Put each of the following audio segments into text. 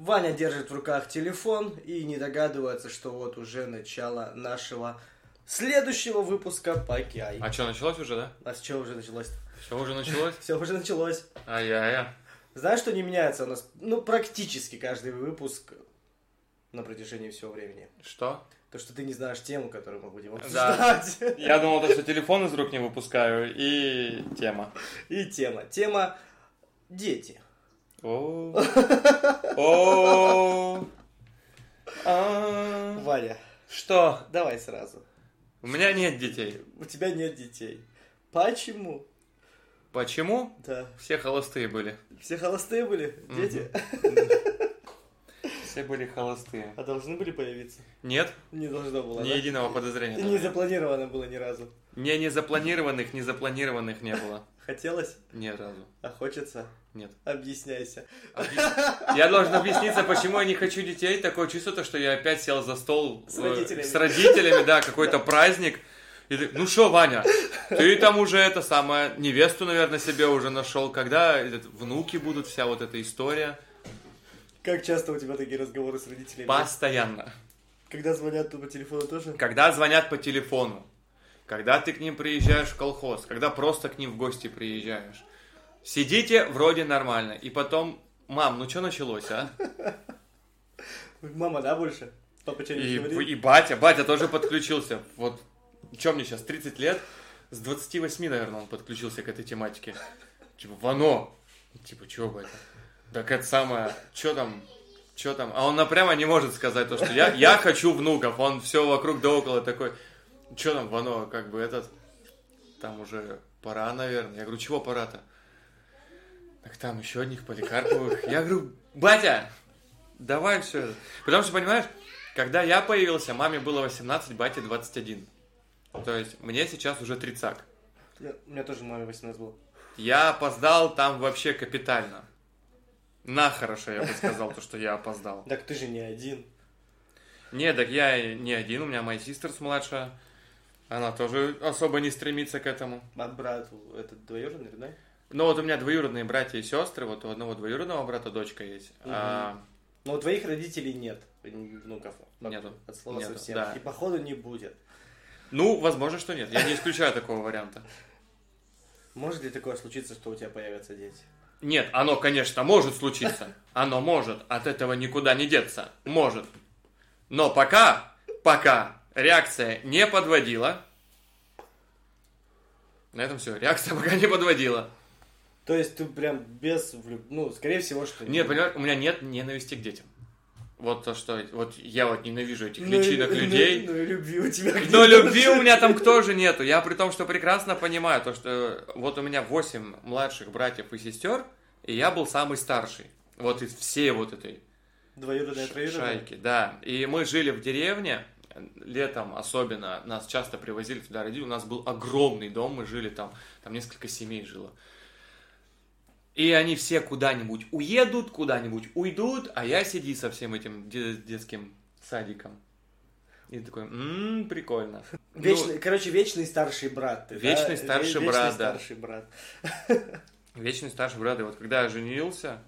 Ваня держит в руках телефон и не догадывается, что вот уже начало нашего следующего выпуска Пакяй. А что, началось уже, да? А с чего уже началось? Все уже началось? Все уже началось. Ай-яй-яй. Знаешь, что не меняется у нас, ну, практически каждый выпуск на протяжении всего времени? Что? То, что ты не знаешь тему, которую мы будем Да. обсуждать. Я думал, то, что телефон из рук не выпускаю, и тема. И тема. Тема «Дети». О, о, а. Ваня, Что? давай сразу. У меня нет детей. У тебя нет детей. Почему? Почему? Да. Все холостые были. Все холостые были, дети? Все были холостые. А должны были появиться? Нет, Не должно было, ни да? единого подозрения. Не запланировано было ни разу. Не незапланированных, незапланированных не было. Хотелось, Ни разу. а хочется? Нет. Объясняйся. Я должен объясниться, почему я не хочу детей. Такое чувство, то, что я опять сел за стол С э, родителями. с родителями, да, какой-то праздник. И ты, ну что, Ваня, ты там уже это самое, невесту, наверное, себе уже нашел. Когда этот, внуки будут, вся вот эта история. Как часто у тебя такие разговоры с родителями? Постоянно. Когда звонят по телефону тоже? Когда звонят по телефону, когда ты к ним приезжаешь в колхоз, когда просто к ним в гости приезжаешь. Сидите вроде нормально, и потом, мам, ну что началось, а? Мама, да, больше? Папа И, и батя, батя тоже подключился. Вот, что мне сейчас, 30 лет? С 28, наверное, он подключился к этой тематике. Типа, Вано! Типа, чё, батя? Так это самое, что там, что там? А он напрямо не может сказать то, что я, я хочу внуков. Он все вокруг да около такой, что там, Вано, как бы этот, там уже пора, наверное. Я говорю, чего пора-то? Так там еще одних поликарповых. Я говорю, батя, давай все. Потому что, понимаешь, когда я появился, маме было 18, бате 21. То есть мне сейчас уже тридцак. Я- У меня тоже маме 18 было. Я опоздал там вообще капитально. На хорошо, я бы сказал, то, что я опоздал. Так ты же не один. Не, так я не один, у меня моя сестра младшая. Она тоже особо не стремится к этому. А брат этот двоюродный, да? Но вот у меня двоюродные братья и сестры, вот у одного двоюродного брата дочка есть. А, Но у твоих родителей нет внуков. Нету. От слова Нету, совсем. да. И походу не будет. ну, возможно, что нет. Я не исключаю такого варианта. Может ли такое случиться, что у тебя появятся дети? Нет, оно, конечно, может случиться. Оно может. От этого никуда не деться. Может. Но пока, пока реакция не подводила. На этом все. Реакция пока не подводила. То есть ты прям без. Ну, скорее всего, что Нет, понимаешь, у меня нет ненависти к детям. Вот то, что... Вот я вот ненавижу этих Ну и- личинок ну и- людей. Ну и любви у тебя Но любви у меня там тоже нету. Я при том, что прекрасно понимаю, то, что вот у меня 8 младших братьев и сестер, и я был самый старший. Вот из всей вот этой Двоюродная, ш- троюродная? шайки. Да. И мы жили в деревне, летом особенно, нас часто привозили туда родители. У нас был огромный дом, мы жили там, там несколько семей жило. И они все куда-нибудь уедут, куда-нибудь уйдут, а я сиди со всем этим де- детским садиком. И такой, ммм, прикольно. Ну, Вечный, короче, вечный старший брат. ты, да? Вечный старший Вечный брат, да. старший брат. Вечный старший брат. И вот когда я женился,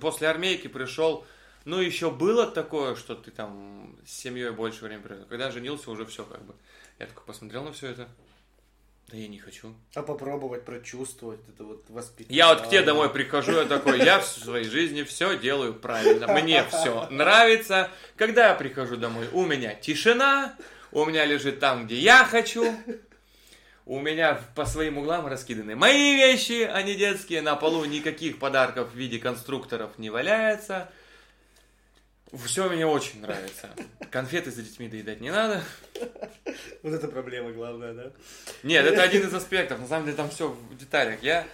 после армейки пришел, ну, еще было такое, что ты там с семьей больше времени провел. Когда я женился, уже все как бы. Я такой посмотрел на все это. Да я не хочу. А попробовать прочувствовать это вот воспитание. Я вот к тебе домой прихожу, я такой, я в своей жизни все делаю правильно. Мне все нравится. Когда я прихожу домой, у меня тишина, у меня лежит там, где я хочу. У меня по своим углам раскиданы мои вещи, а не детские. На полу никаких подарков в виде конструкторов не валяется. Все мне очень нравится. Конфеты за детьми доедать не надо. Вот это проблема главная, да? Нет, это один из аспектов. На самом деле там все в деталях. Я...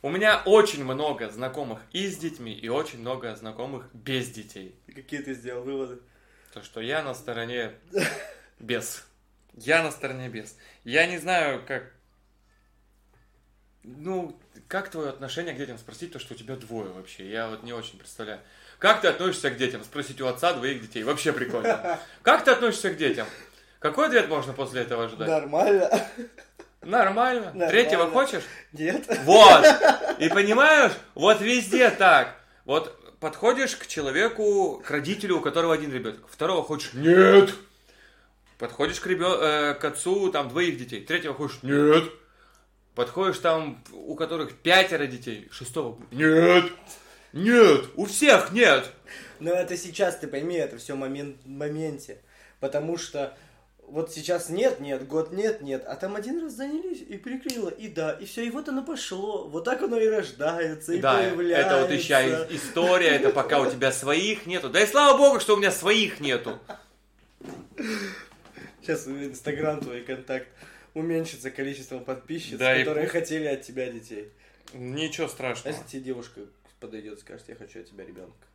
У меня очень много знакомых и с детьми, и очень много знакомых без детей. И Какие ты сделал выводы? То, что я на стороне без. Я на стороне без. Я не знаю, как... Ну, как твое отношение к детям? Спросить то, что у тебя двое вообще. Я вот не очень представляю. Как ты относишься к детям? Спросить у отца двоих детей. Вообще прикольно. Как ты относишься к детям? Какой ответ можно после этого ожидать? Нормально. Нормально. Нормально. Третьего хочешь? Нет? Вот. И понимаешь, вот везде так. Вот подходишь к человеку, к родителю, у которого один ребенок. Второго хочешь нет. Подходишь к, ребен... э, к отцу, там, двоих детей. Третьего хочешь нет. Подходишь там, у которых пятеро детей. Шестого нет. Нет, у всех нет. Но это сейчас, ты пойми, это все момент, моменте. Потому что вот сейчас нет, нет, год нет, нет, а там один раз занялись и переклеило, и да, и все, и вот оно пошло, вот так оно и рождается, и Да, появляется. это вот еще и- история, это пока у тебя своих нету. Да и слава богу, что у меня своих нету. Сейчас Инстаграм твой контакт уменьшится количеством подписчиц, Да, и которые пусть. хотели от тебя детей. Ничего А страшного. если тебе девушка подойдет, скажет, я хочу от тебя ребенка.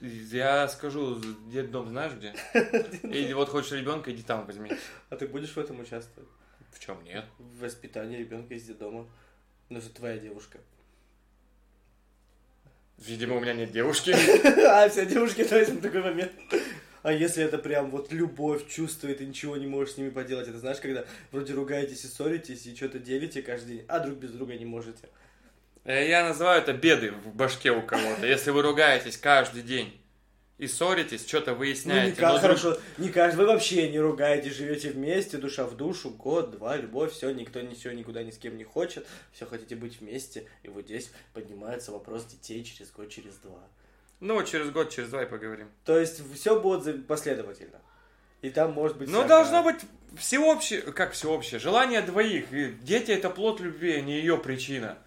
Я скажу, детдом знаешь где? Или вот хочешь ребенка, иди там возьми. А ты будешь в этом участвовать? В чем нет? В воспитании ребенка из детдома. Ну, это твоя девушка. Видимо, у меня нет девушки. А, все девушки, то есть на такой момент. А если это прям вот любовь чувствует и ничего не можешь с ними поделать, это знаешь, когда вроде ругаетесь и ссоритесь, и что-то делите каждый день, а друг без друга не можете. Э, Я называю это беды в башке у кого-то. Если вы ругаетесь каждый день и ссоритесь, что-то Ну, не выясняете. ка- но друг- хорошо, не каждый, вы вообще не ругаетесь, живете вместе, душа в душу, год, два, любовь, все, никто ничего никуда ни с кем не хочет, все хотите быть вместе, и вот здесь поднимается вопрос детей через год, через два. Ну, через год, через два и поговорим. То есть все будет последовательно. И там может быть... Ну, всякое. должно быть всеобщее, как всеобщее, желание двоих. И дети это плод любви, а не ее причина.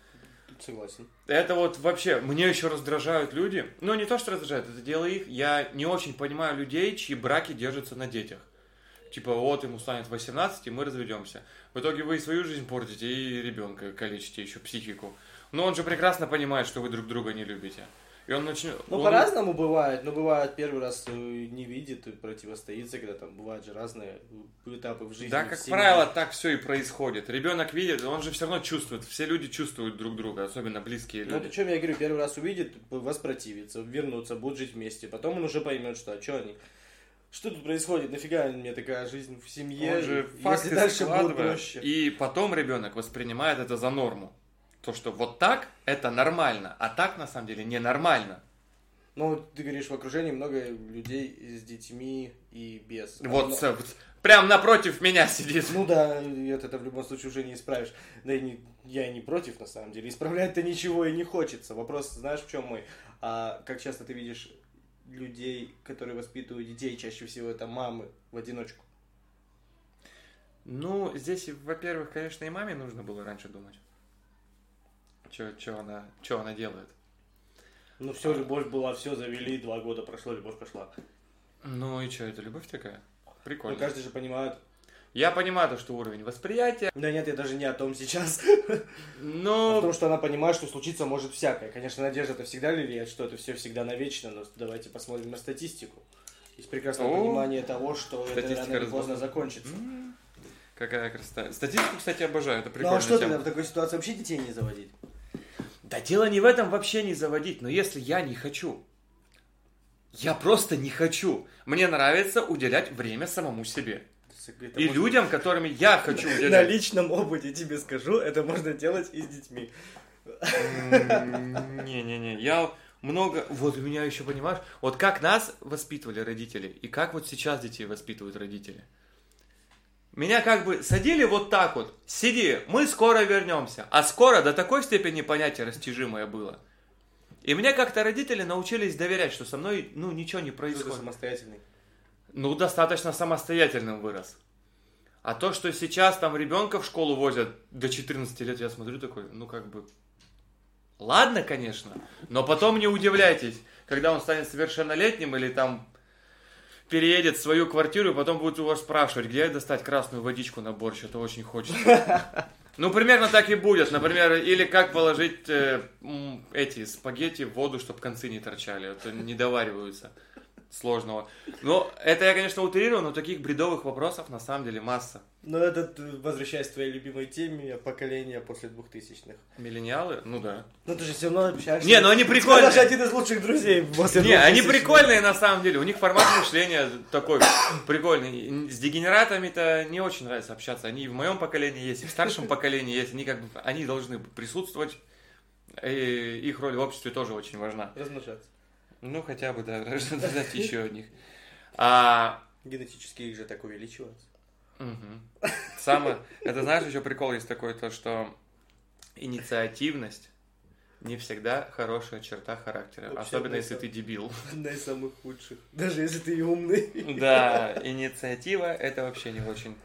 Согласен. Это вот вообще, мне еще раздражают люди. Ну, не то, что раздражают, это дело их. Я не очень понимаю людей, чьи браки держатся на детях. Типа, вот ему станет 18, и мы разведемся. В итоге вы и свою жизнь портите, и ребенка калечите, еще психику. Но он же прекрасно понимает, что вы друг друга не любите. И он начнет... Ну, он- по-разному бывает. Ну, бывает, первый раз э, не видит и противостоится, когда там бывают же разные этапы в жизни. Да, как семье. правило, так все и происходит. Ребенок видит, он же все равно чувствует. Все люди чувствуют друг друга, особенно близкие Ну, люди. о чем я говорю, первый раз увидит, воспротивится, вернуться, будут жить вместе. Потом он уже поймет, что, а что они... Что тут происходит? Нафига мне такая жизнь в семье? Он же если факты дальше будет проще. И потом ребенок воспринимает это за норму. То, что вот так это нормально, а так на самом деле ненормально. Ну, ты говоришь, в окружении много людей с детьми и без. Вот, вот прям напротив меня сидит. Ну да, это, это в любом случае уже не исправишь. Да и не, я и не против, на самом деле. Исправлять-то ничего и не хочется. Вопрос, знаешь, в чем мой? А как часто ты видишь людей, которые воспитывают детей, чаще всего это мамы в одиночку? Ну, здесь, во-первых, конечно, и маме нужно было раньше думать. Что она, чё она делает. Ну все, любовь была, все завели, два года прошло, любовь пошла. Ну и что, это любовь такая? Ну, Прикольно. каждый же понимает. Я понимаю то, что уровень восприятия, Да нет, я даже не о том сейчас. но... Потому что она понимает, что случиться может всякое. Конечно, надежда это всегда лелеет, что это все всегда навечно, но давайте посмотрим на статистику. Есть прекрасное О, понимание того, что это рано или поздно закончится. Какая красота. Статистику, кстати, обожаю, это Ну прикольная а что тогда в такой ситуации вообще детей не заводить? Да дело не в этом вообще не заводить, но если я не хочу, я просто не хочу. Мне нравится уделять время самому себе. Это И можно- людям, которыми я хочу На уделять. личном опыте тебе скажу, это можно делать и с детьми. Не-не-не, я много... Вот у меня еще, понимаешь, вот как нас воспитывали родители, и как вот сейчас детей воспитывают родители. Меня как бы садили вот так вот, сиди, мы скоро вернемся. А скоро до такой степени понятие растяжимое было. И мне как-то родители научились доверять, что со мной, ну, ничего не происходит. самостоятельный. Ну, достаточно самостоятельным вырос. А то, что сейчас там ребенка в школу возят до 14 лет, я смотрю такой, ну, как бы... Ладно, конечно, но потом не удивляйтесь, когда он станет совершеннолетним или там переедет в свою квартиру, и потом будет у вас спрашивать, где достать красную водичку на борщ, это очень хочется. Ну, примерно так и будет. Например, или как положить э, эти спагетти в воду, чтобы концы не торчали. Это не довариваются сложного. Ну, это я, конечно, утрирую, но таких бредовых вопросов на самом деле масса. Но это, э, возвращаясь к твоей любимой теме, поколение после двухтысячных. Миллениалы? Ну да. Ну ты же все равно общаешься. Не, ну они прикольные. даже один из лучших друзей после Не, они 2000-х. прикольные на самом деле. У них формат мышления такой прикольный. С дегенератами-то не очень нравится общаться. Они и в моем поколении есть, и в старшем поколении есть. Они как бы, они должны присутствовать. И их роль в обществе тоже очень важна. Размножаться. Ну, хотя бы, да, рождать еще одних. А, Генетически их же так увеличивается. Мгм. Самое... Это знаешь, еще прикол есть такой, то что инициативность не всегда хорошая черта характера. Вообще, особенно если да. ты дебил. Одна из самых худших. Даже если ты умный. Да, инициатива это вообще не очень.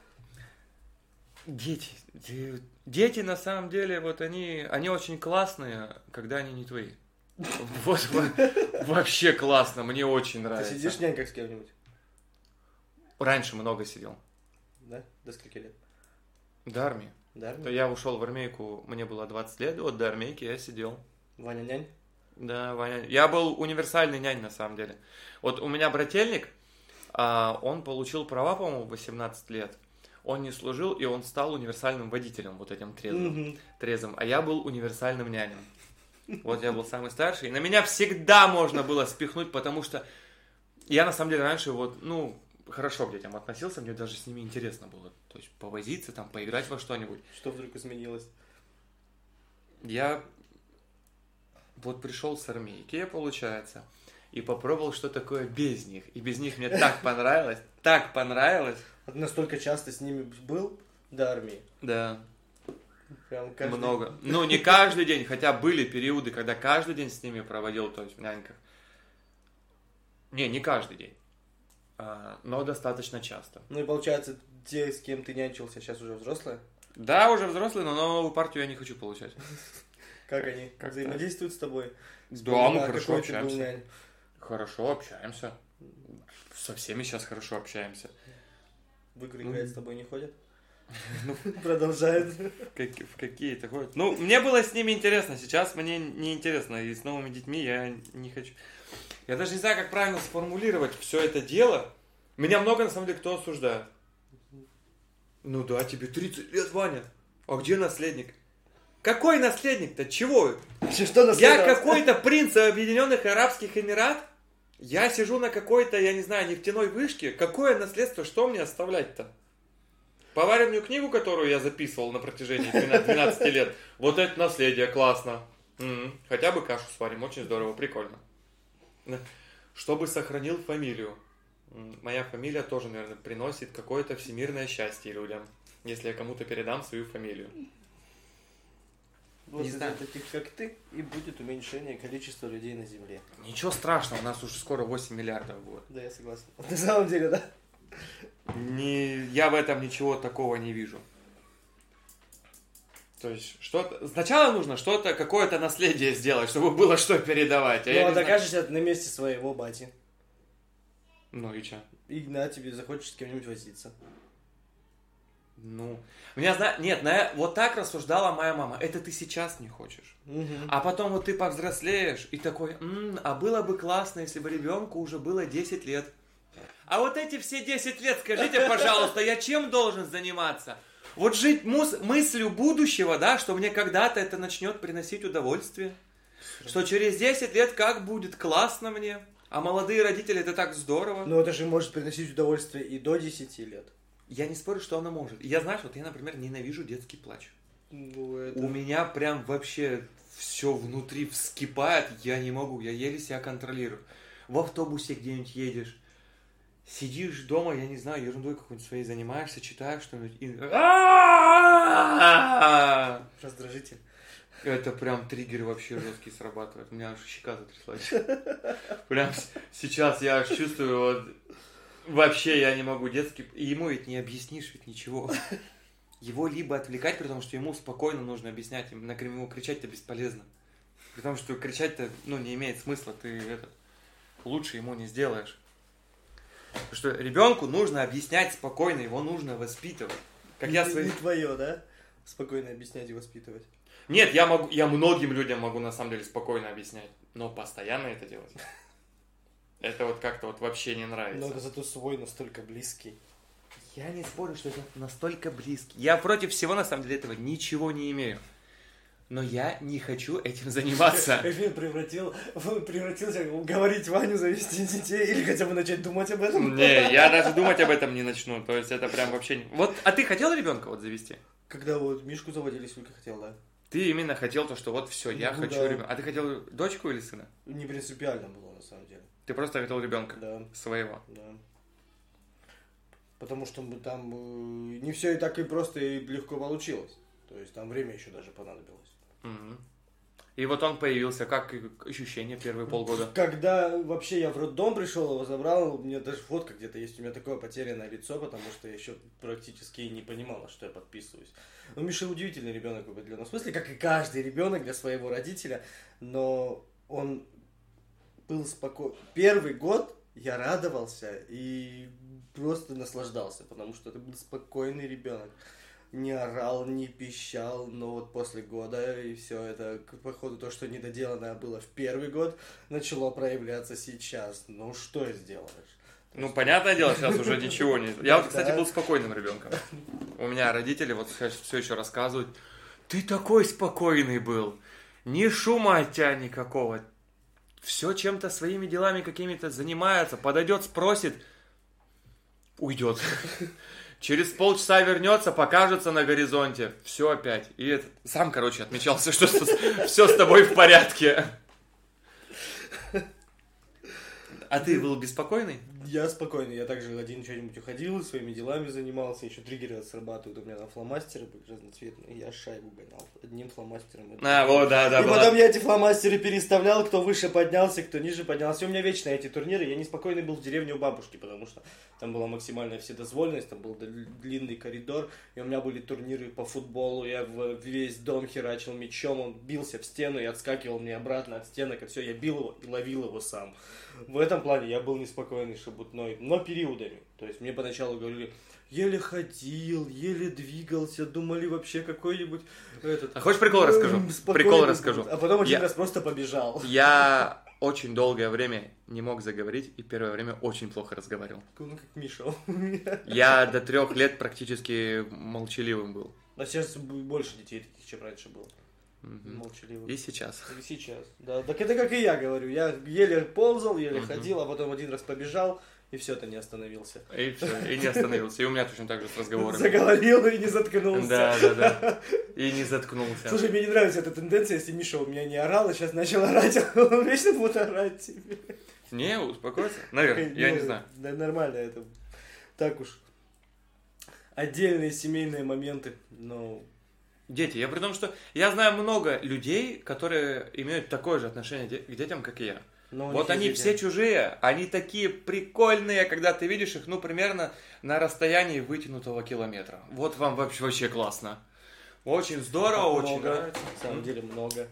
Дети. де- Дети на самом деле, вот они, они очень классные, когда они не твои. Вот во- вообще классно, мне очень Ты нравится. сидишь няньках с кем-нибудь? Раньше много сидел. Да? До скольки лет? До армии. Да? То я ушел в армейку, мне было 20 лет, вот до армейки я сидел. Ваня нянь? Да, Ваня. Я был универсальный нянь на самом деле. Вот у меня брательник, а, он получил права, по-моему, в 18 лет. Он не служил, и он стал универсальным водителем, вот этим трезвым. Мгм. трезвым. А я был универсальным нянем. Вот я был самый старший. И на меня всегда можно было спихнуть, потому что я на самом деле раньше вот, ну, хорошо к детям относился, мне даже с ними интересно было. То есть повозиться, там, поиграть во что-нибудь. Что вдруг изменилось? Я вот пришел с армейки, получается, и попробовал, что такое без них. И без них мне так понравилось, так понравилось. Настолько часто с ними был до армии? Да, Прям каждый... много. Ну, не каждый день, хотя были периоды, когда каждый день с ними проводил, то есть в няньках. Не, не каждый день, А, но достаточно часто. Ну и получается, те, с кем ты нянчился, сейчас уже взрослые? Да, уже взрослый, но новую партию я не хочу получать. Как они Как взаимодействуют с тобой? Да, мы хорошо общаемся. Хорошо общаемся. Со всеми сейчас хорошо общаемся. В игры играть с тобой не ходят? Ну. Продолжает. Как- в какие-то ходят. Ну, мне было с ними интересно, сейчас мне не интересно, и с новыми детьми я не хочу. Я даже не знаю, как правильно сформулировать все это дело. Меня много, на самом деле, кто осуждает. Ну да, тебе 30 лет, Ваня. А где наследник? Какой наследник-то? Чего? Что Я какой-то принц Объединенных Арабских Эмират? Я сижу на какой-то, я не знаю, нефтяной вышке. Какое наследство? Что мне оставлять-то? Поваренную книгу, которую я записывал на протяжении 12 12 лет. Вот это наследие, классно. Хотя бы кашу сварим, очень здорово, прикольно. Чтобы сохранил фамилию. Моя фамилия тоже, наверное, приносит какое-то всемирное счастье людям, если я кому-то передам свою фамилию. Вот Не из-за знаю. таких, как ты, и будет уменьшение количества людей на Земле. Ничего страшного, у нас уже скоро 8 миллиардов будет. Да, я согласен. На самом деле, да. Не, я в этом ничего такого не вижу. То есть, что-то... Сначала нужно что-то, какое-то наследие сделать, чтобы было что передавать. А Ну, а не знаю- докажешься на месте своего бати. Ну и что? И на тебе захочешь с кем-нибудь возиться. Ну, меня зна... Нет, на... вот так рассуждала моя мама. Это ты сейчас не хочешь. Мгм. А потом вот ты повзрослеешь и такой, «М, а было бы классно, если бы ребенку уже было 10 лет. А вот эти все 10 лет, скажите, пожалуйста, я чем должен заниматься? Вот жить мус- мыслью будущего, да, что мне когда-то это начнет приносить удовольствие. Что через 10 лет как будет классно мне. А молодые родители, это так здорово. Но это же может приносить удовольствие и до 10 лет. Я не спорю, что она может. Я, знаешь, вот я, например, ненавижу детский плач. Ну, это... У меня прям вообще все внутри вскипает, я не могу, я еле себя контролирую. В автобусе где-нибудь едешь, сидишь дома, я не знаю, ерундой какой-нибудь своей занимаешься, читаешь что-нибудь и... Раздражитель. Это прям триггер вообще жесткий срабатывает. У меня аж щека затряслась. Прям сейчас я аж чувствую, вот, вообще я не могу детский... И ему ведь не объяснишь ведь ничего. Его либо отвлекать, потому что ему спокойно нужно объяснять, им на ему кричать-то бесполезно. Потому что кричать-то, ну, не имеет смысла, ты этот, лучше ему не сделаешь. Потому что ребенку нужно объяснять спокойно, его нужно воспитывать. Как я Не- своих Не твое, да? Спокойно объяснять и воспитывать. нет, я могу, я многим людям могу на самом деле спокойно объяснять, но постоянно это делать. Это вот как-то вот вообще не нравится. Но зато свой настолько близкий. Я не спорю, что это настолько близкий. Я против всего на самом деле этого ничего не имею. Но я не хочу этим заниматься. Эфир превратил, превратился в уговорить Ваню завести детей или хотя бы начать думать об этом. Не, я даже думать об этом не начну. То есть это прям вообще не... Вот, а ты хотел ребенка вот завести? Когда вот Мишку заводили, сколько хотел, да? Ты именно хотел то, что вот все, я Ну, хочу да. ребенка. А ты хотел дочку или сына? Не принципиально было, на самом деле. Ты просто хотел ребенка Да, своего. да. Потому что там э, не все и так и просто и легко получилось. То есть там время еще даже понадобилось. И вот он появился, как ощущение первые полгода? Когда вообще я в роддом пришел, его забрал, у меня даже фотка где-то есть, у меня такое потерянное лицо, потому что я еще практически не понимала, что я подписываюсь. Ну, Миша удивительный ребенок в определенном смысле, как и каждый ребенок для своего родителя, но он был спокойный. Первый год я радовался и просто наслаждался, потому что это был спокойный ребенок. Не орал, не пищал, но вот после года и все это, походу, то, что недоделанное было в первый год, начало проявляться сейчас. Ну, что сделаешь? Ну, понятное дело, сейчас уже ничего не... Я вот, кстати, был спокойным ребенком. У меня родители вот все еще рассказывают. Ты такой спокойный был. Ни шума от тебя никакого. Все чем-то своими делами какими-то занимается. Подойдет, спросит. Уйдет. Через полчаса вернется, покажется на горизонте. Все опять. И. Сам, короче, отмечался, что все с тобой в порядке. А ты был беспокойный? Я спокойный, я также один что-нибудь уходил, своими делами занимался, еще триггеры срабатывают у меня на фломастеры были разноцветные, я шайбу гонял одним фломастером. А, вот, да, да, и была. потом я эти фломастеры переставлял, кто выше поднялся, кто ниже поднялся. У меня вечно эти турниры. Я неспокойный был в деревне у бабушки, потому что там была максимальная вседозволенность, там был дл- длинный коридор, и у меня были турниры по футболу. Я в весь дом херачил мячом, он бился в стену и отскакивал мне обратно от стенок, и все, я бил его и ловил его сам. В этом плане я был неспокойный, шебутной, но периодами. То есть мне поначалу говорили, еле ходил, еле двигался, думали вообще какой-нибудь этот... А хочешь прикол расскажу? Прикол расскажу. А потом один Я- раз просто побежал. Я очень долгое время не мог заговорить, и первое время очень плохо разговаривал. Ну, как Миша. Я до трех лет практически молчаливым был. А сейчас больше детей таких, чем раньше было. Мгм. Молчаливых. И сейчас. И сейчас. Да, так это как и я говорю. Я еле ползал, еле Мгм. ходил, а потом один раз побежал, и все, ты не остановился. И все, и не остановился. И у меня точно так же с разговорами. Заговорил и не заткнулся. Да, да, да. И не заткнулся. Слушай, мне не нравится эта тенденция, если Миша у меня не орал, а сейчас начал орать, он вечно будет орать тебе. Не, успокойся. Наверное, я не знаю. Да нормально это. Так уж. Отдельные семейные моменты, но... Дети, я при том, что я знаю много людей, которые имеют такое же отношение к детям, как и я. но Вот они есть все дети. чужие, они такие прикольные, когда ты видишь их, ну, примерно на расстоянии вытянутого километра. Вот вам вообще, вообще классно. Очень здорово, очень много, нравится. на самом деле много.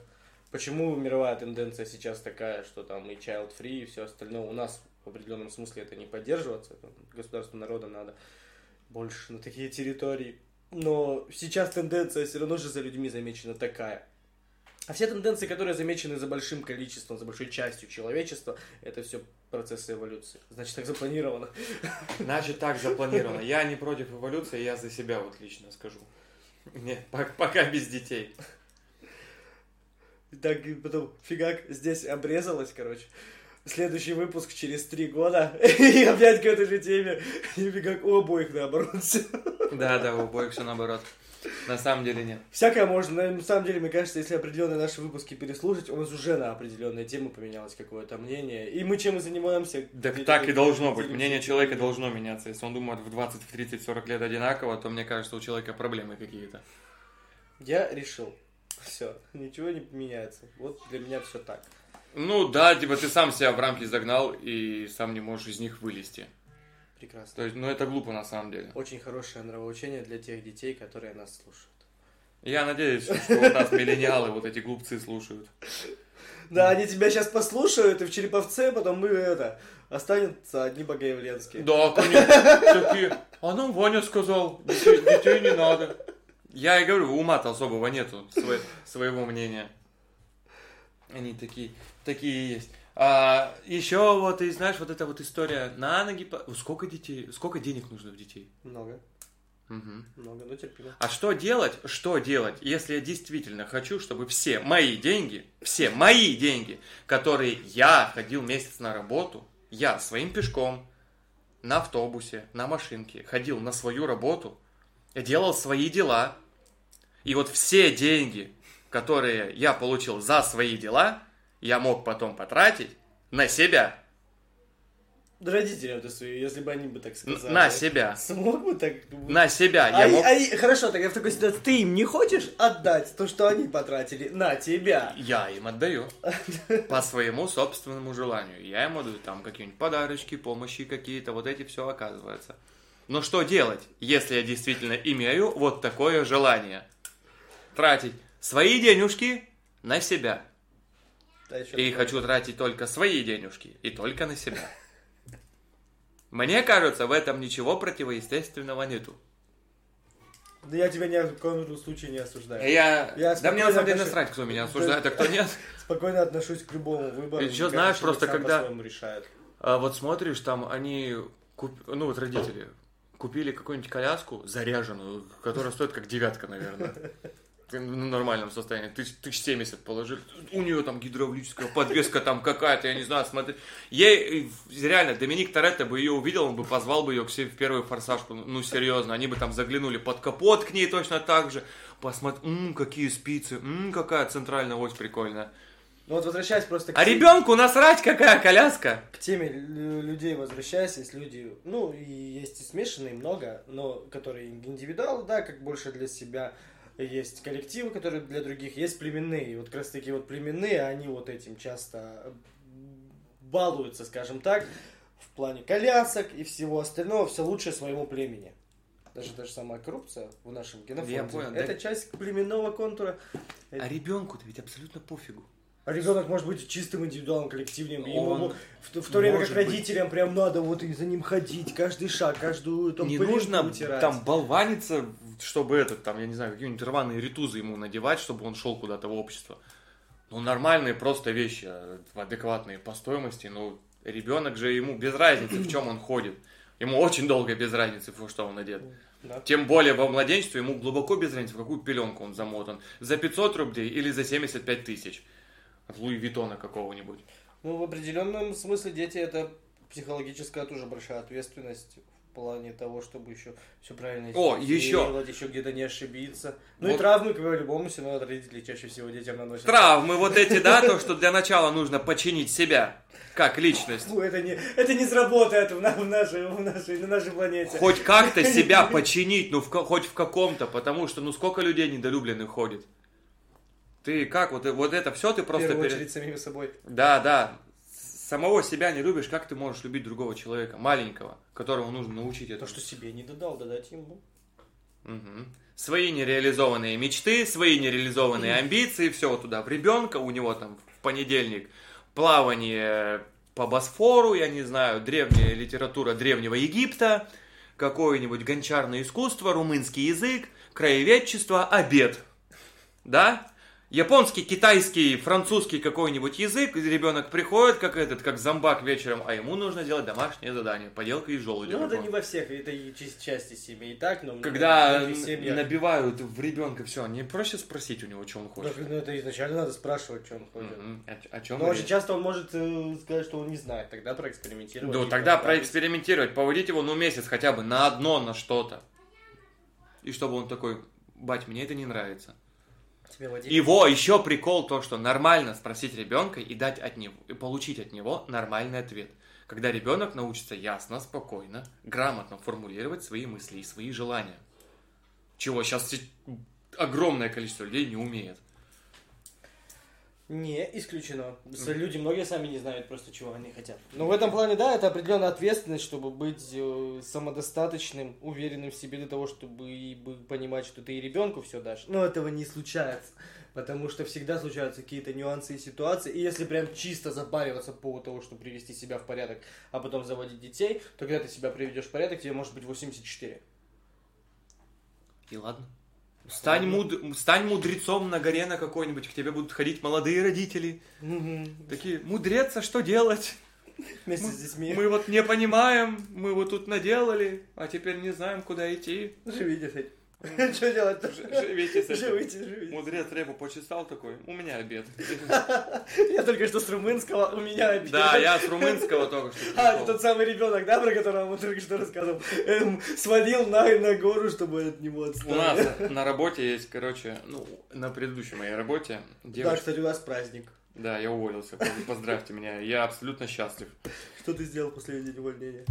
Почему мировая тенденция сейчас такая, что там и child free, и все остальное у нас в определенном смысле это не поддерживаться, государству народа надо больше на такие территории. Но сейчас тенденция все равно же за людьми замечена такая. А все тенденции, которые замечены за большим количеством, за большой частью человечества, это все процессы эволюции. Значит, так запланировано. Значит, так запланировано. Я не против эволюции, я за себя вот лично скажу. Не, пок- пока без детей. Так, потом фигак здесь обрезалось, короче. Следующий выпуск через три года. И опять к этой же теме. И фигак у обоих наоборот. Да, да, у обоих все наоборот. На самом деле нет. Всякое можно. На самом деле, мне кажется, если определенные наши выпуски переслушать, у нас уже на определенные темы поменялось какое-то мнение. И мы чем и занимаемся. Так Делимся- так и должно быть. делимся. Мнение человека должно меняться. Если он думает в 20, в 30, 40 лет одинаково, то мне кажется, у человека проблемы какие-то. Я решил. Все, ничего не меняется. Вот для меня все так. Ну да, типа ты сам себя в рамки загнал и сам не можешь из них вылезти. Прекрасно. То есть, ну это глупо на самом деле. Очень хорошее нравоучение для тех детей, которые нас слушают. Я надеюсь, что вот нас миллениалы, вот эти глупцы слушают. Да, они тебя сейчас послушают, и в Череповце потом мы это останутся одни богоявленские. Да, конечно. Такие, а нам Ваня сказал, детей, детей не надо. Я и говорю, ума-то особого нету свое- своего мнения. Они такие, такие есть. А, еще вот, и знаешь, вот эта вот история на ноги... Сколько детей, сколько денег нужно в детей? Много, Мгм. много, но терпимо. А что делать, что делать, если я действительно хочу, чтобы все мои деньги, все мои деньги, которые я ходил месяц на работу, я своим пешком, на автобусе, на машинке, ходил на свою работу, делал свои дела, и вот все деньги, которые я получил за свои дела, я мог потом потратить на себя. Родителям свои, если бы они бы так сказали. На себя. Смог бы так? На себя. А, Я мог... а хорошо, тогда в такой ситуации ты им не хочешь отдать то, что они потратили на тебя? Я им отдаю. По своему собственному желанию. Я им отдаю там какие-нибудь подарочки, помощи какие-то, вот эти все оказывается. Но что делать, если я действительно имею вот такое желание? Тратить свои денежки на себя. Да, И такое. хочу тратить только свои денежки и только на себя. Мне кажется, в этом ничего противоестественного нету. Да я тебя ни в коем случае не осуждаю. Я... Я да мне на самом деле насрать, кто меня осуждает, а кто нет. Спокойно отношусь к любому выбору. И Каждый знаешь, просто когда-. А вот смотришь, там они, куп- ну вот родители, купили какую-нибудь коляску заряженную, которая стоит как девятка, наверное. В ну, нормальном состоянии. Тысяч, тысяч 70 положили. У нее там гидравлическая подвеска там какая-то, я не знаю, смотри. Ей, э, реально, Доминик Торетто бы ее увидел, он бы позвал бы ее к себе в первый форсаж. Ну, серьезно, они бы там заглянули под капот к ней точно так же. Посмотри, «М, какие спицы, м, какая центральная ось прикольная. Ну вот возвращаясь просто к, А те- ребенку насрать, какая коляска. к теме лю- людей возвращаясь, есть люди, ну и есть и смешанные много, но которые индивидуалы, да, как больше для себя, есть коллективы, которые для других, есть племенные. И вот как раз таки вот племенные, они вот этим часто балуются, скажем так, в плане колясок и всего остального, все лучше своему племени. Даже та же самая коррупция в нашем генофонде. Я понял, это да. часть племенного контура. А ребенку-то ведь абсолютно пофигу. А ребенок может быть чистым индивидуалом, коллективным. и Он ему в, то- в то время как может быть. родителям прям надо вот и за ним ходить, каждый шаг, каждую там не нужно утирать. там болваниться, чтобы этот, там, я не знаю, какие-нибудь рваные ритузы ему надевать, чтобы он шел куда-то в общество. Ну, нормальные просто вещи, э, адекватные по стоимости. Ну, ребенок же ему без разницы, в чем он ходит. Ему очень долго без разницы, во что он одет. Да. Тем более во младенчестве ему глубоко без разницы, в какую пеленку он замотан. За 500 рублей или за 75 тысяч. От Луи Виттона какого-нибудь. Ну, в определенном смысле дети это психологическая тоже большая ответственность плане того, чтобы еще все правильно О, еще. сделать, еще где-то не ошибиться. Ну и Вот. травмы, по-любому, все равно от родителей чаще всего детям наносят. Травмы вот эти, да, то, что для начала нужно починить себя, как личность. Фу, это не, это не сработает в, в нашей, в нашей, на нашей планете. Хоть как-то себя починить, ну в хоть в каком-то, потому что ну сколько людей недолюбленных ходит. Ты как, вот, вот это все ты в просто... первую пере- очередь самими собой. Да, да. Самого себя не любишь, как ты можешь любить другого человека, маленького, которого нужно научить То, этому? что себе не додал, додать ему. Мгм. Свои нереализованные мечты, свои нереализованные амбиции, все туда в ребенка, у него там в понедельник плавание по Босфору, я не знаю, древняя литература Древнего Египта, какое-нибудь гончарное искусство, румынский язык, краеведчество, обед. Да? Японский, китайский, французский какой-нибудь язык, ребенок приходит, как этот, как зомбак вечером, а ему нужно делать домашнее задание, поделка из желудя. Ну, это не во всех, это и части семьи и так, но... Когда набивают в ребенка все, не проще спросить у него, что он Ну, хочет. ну, это изначально надо спрашивать, что он хочет. Мгм. О, чем Но очень часто он может э, сказать, что он не знает, тогда проэкспериментировать. Ну, и тогда проэкспериментировать, поводить его, ну, месяц хотя бы на одно, на что-то. И чтобы он такой, бать, мне это не нравится. Его еще прикол то, что нормально спросить ребенка и дать от него, и получить от него нормальный ответ. Когда ребенок научится ясно, спокойно, грамотно формулировать свои мысли и свои желания. Чего сейчас огромное количество людей не умеет. Не исключено. Люди многие сами не знают просто, чего они хотят. Но в этом плане, да, это определенная ответственность, чтобы быть э, самодостаточным, уверенным в себе для того, чтобы и понимать, что ты и ребенку все дашь. Но этого не случается. Потому что всегда случаются какие-то нюансы и ситуации. И если прям чисто запариваться по поводу того, чтобы привести себя в порядок, а потом заводить детей, то когда ты себя приведешь в порядок, тебе может быть 84. И ладно. Стань, муд... Стань мудрецом на горе на какой-нибудь, к тебе будут ходить молодые родители. Такие, мудрец, а что делать? Вместе с детьми. Мы вот не понимаем, мы вот тут наделали, а теперь не знаем, куда идти. Живите с этим. Что делать-то? Живите с этим. Живите, живите. Мудрец репу почесал такой, у меня обед. Я только что с румынского, у меня обед. Да, я с румынского только что А, тот самый ребенок, да, про которого мы только что рассказывал? Эм, свалил на, на гору, чтобы от него У отстали. нас на работе есть, короче, ну, на предыдущей моей работе Да, девочка... кстати, у нас праздник. Да, я уволился, поздравьте меня, я абсолютно счастлив. Что ты сделал день увольнения?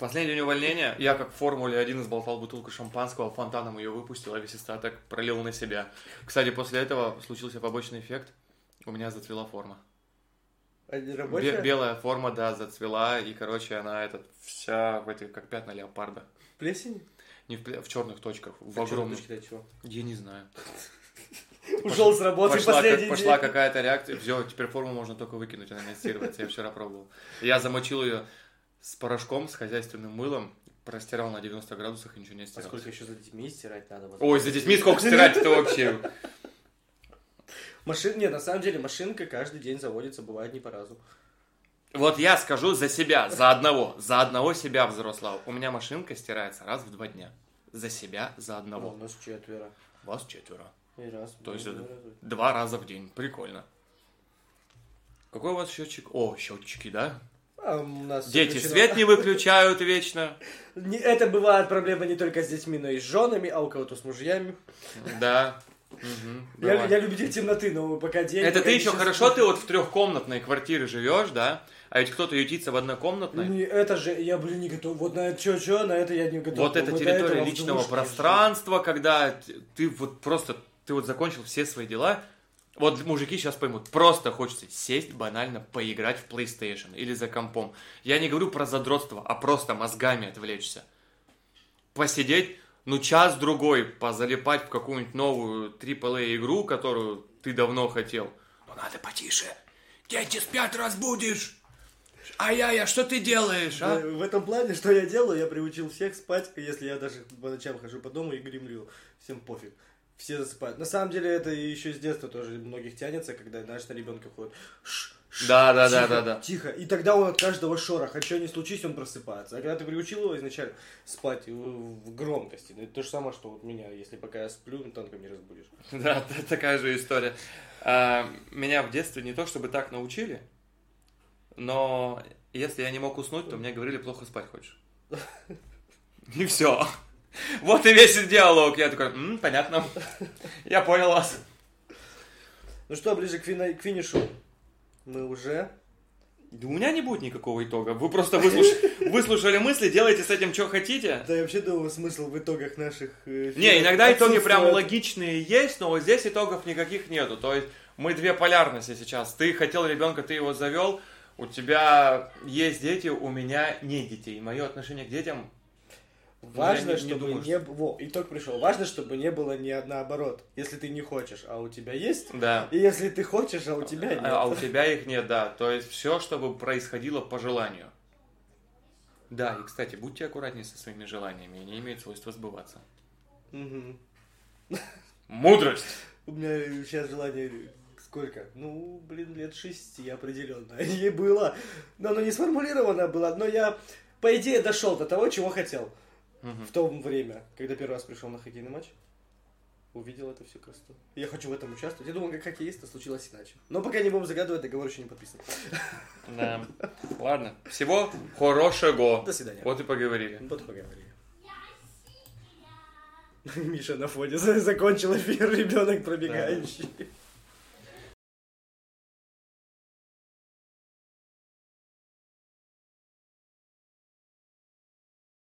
Последний день увольнения, я как в Формуле 1 изболтал бутылку шампанского, фонтаном ее выпустил, а весь остаток пролил на себя. Кстати, после этого случился побочный эффект, у меня зацвела форма. А Бе- белая форма, да, зацвела, и, короче, она этот, вся в этих, как пятна леопарда. Плесень? Не в, черных точках, в А огромных. дочки, да, чего? Я не знаю. Ушел с работы Пошла, последний как- пошла какая-то реакция, все, теперь форму можно только выкинуть, она не стирывается, я вчера пробовал. Я замочил ее с порошком, с хозяйственным мылом, простирал на 90 градусах и ничего не А стирал. сколько еще за детьми стирать надо? Ой, за детьми сколько стирать это вообще? Машин... Нет, на самом деле машинка каждый день заводится, бывает не по разу. Вот я скажу за себя, за одного, за одного себя взрослого. У меня машинка стирается раз в два дня. За себя, за Ну, одного. у нас четверо. Вас четверо. И раз. То есть ну, раза. два раза в день. Прикольно. Какой у вас счетчик? О, счетчики, да? Дети включено- свет не выключают вечно. Это бывает проблема не только с детьми, но и с женами, а у кого-то с мужьями. Да. Мгм, Я, я любитель темноты, но пока день... Это ты еще хорошо, ты вот в трехкомнатной квартире живешь, да? А ведь кто-то ютится в однокомнатной. Не, это же, я, блин, не готов. Вот на это что-что, на это я не готов. Вот это территория личного пространства, когда ты вот просто, ты вот закончил все свои дела. Вот мужики сейчас поймут, просто хочется сесть банально поиграть в PlayStation или за компом. Я не говорю про задротство, а просто мозгами отвлечься. Посидеть, ну час-другой, позалипать в какую-нибудь новую AAA игру, которую ты давно хотел. Ну надо потише. Дети спят, разбудишь. А что ты делаешь, а? В этом плане, что я делаю, я приучил всех спать, если я даже по ночам хожу по дому и гремлю. Всем пофиг. Все засыпают. На самом деле это еще с детства тоже многих тянется, когда, знаешь, на ребенка ходит. «Ш, ш, Да, да, да, тихо, да, да. Тихо. И тогда он от каждого шороха, что ни случись, он просыпается. А когда ты приучил его изначально спать в, громкости, ну, это то же самое, что вот меня, если пока я сплю, ну, танком не разбудишь. Да, такая же история. А, Меня в детстве не то чтобы так научили, но если я не мог уснуть, то мне говорили, плохо спать хочешь. И все. Вот и весь диалог. Я такой, «М, понятно. Я понял вас. Ну что, ближе к, фина- к финишу. Мы уже... Да у меня не будет никакого итога. Вы просто выслуш- выслушали мысли, делайте с этим, что хотите. Да я вообще думаю, смысл в итогах наших... э, Не, фильмов иногда итоги прям отсутствует. логичные есть, но вот здесь итогов никаких нету. То есть мы две полярности сейчас. Ты хотел ребенка, ты его завел, у тебя есть дети, у меня нет детей. Мое отношение к детям Важно, Я не- не чтобы думаю, не... б- Во, итог пришел. Важно, чтобы не было ни наоборот. Если ты не хочешь, а у тебя есть, Да. и если ты хочешь, а у тебя нет. А, а у тебя их нет, да. То есть все, чтобы происходило по желанию. Да, и, кстати, будьте аккуратнее со своими желаниями, они имеют свойство сбываться. Мгм. Мудрость! У меня сейчас желание сколько? Ну, блин, лет шести определенно. И было. Но оно не сформулировано было, но я, по идее, дошел до того, чего хотел. В то время, когда первый раз пришел на хоккейный матч. Увидел это всю красоту. Я хочу в этом участвовать. Я думал, как хоккеист, а случилось иначе. Но пока не будем загадывать, договор еще не подписан. Да. Ладно. Всего хорошего. До свидания. Вот и поговорили. Вот и поговорили. Миша на фоне за- закончил эфир, ребенок пробегающий.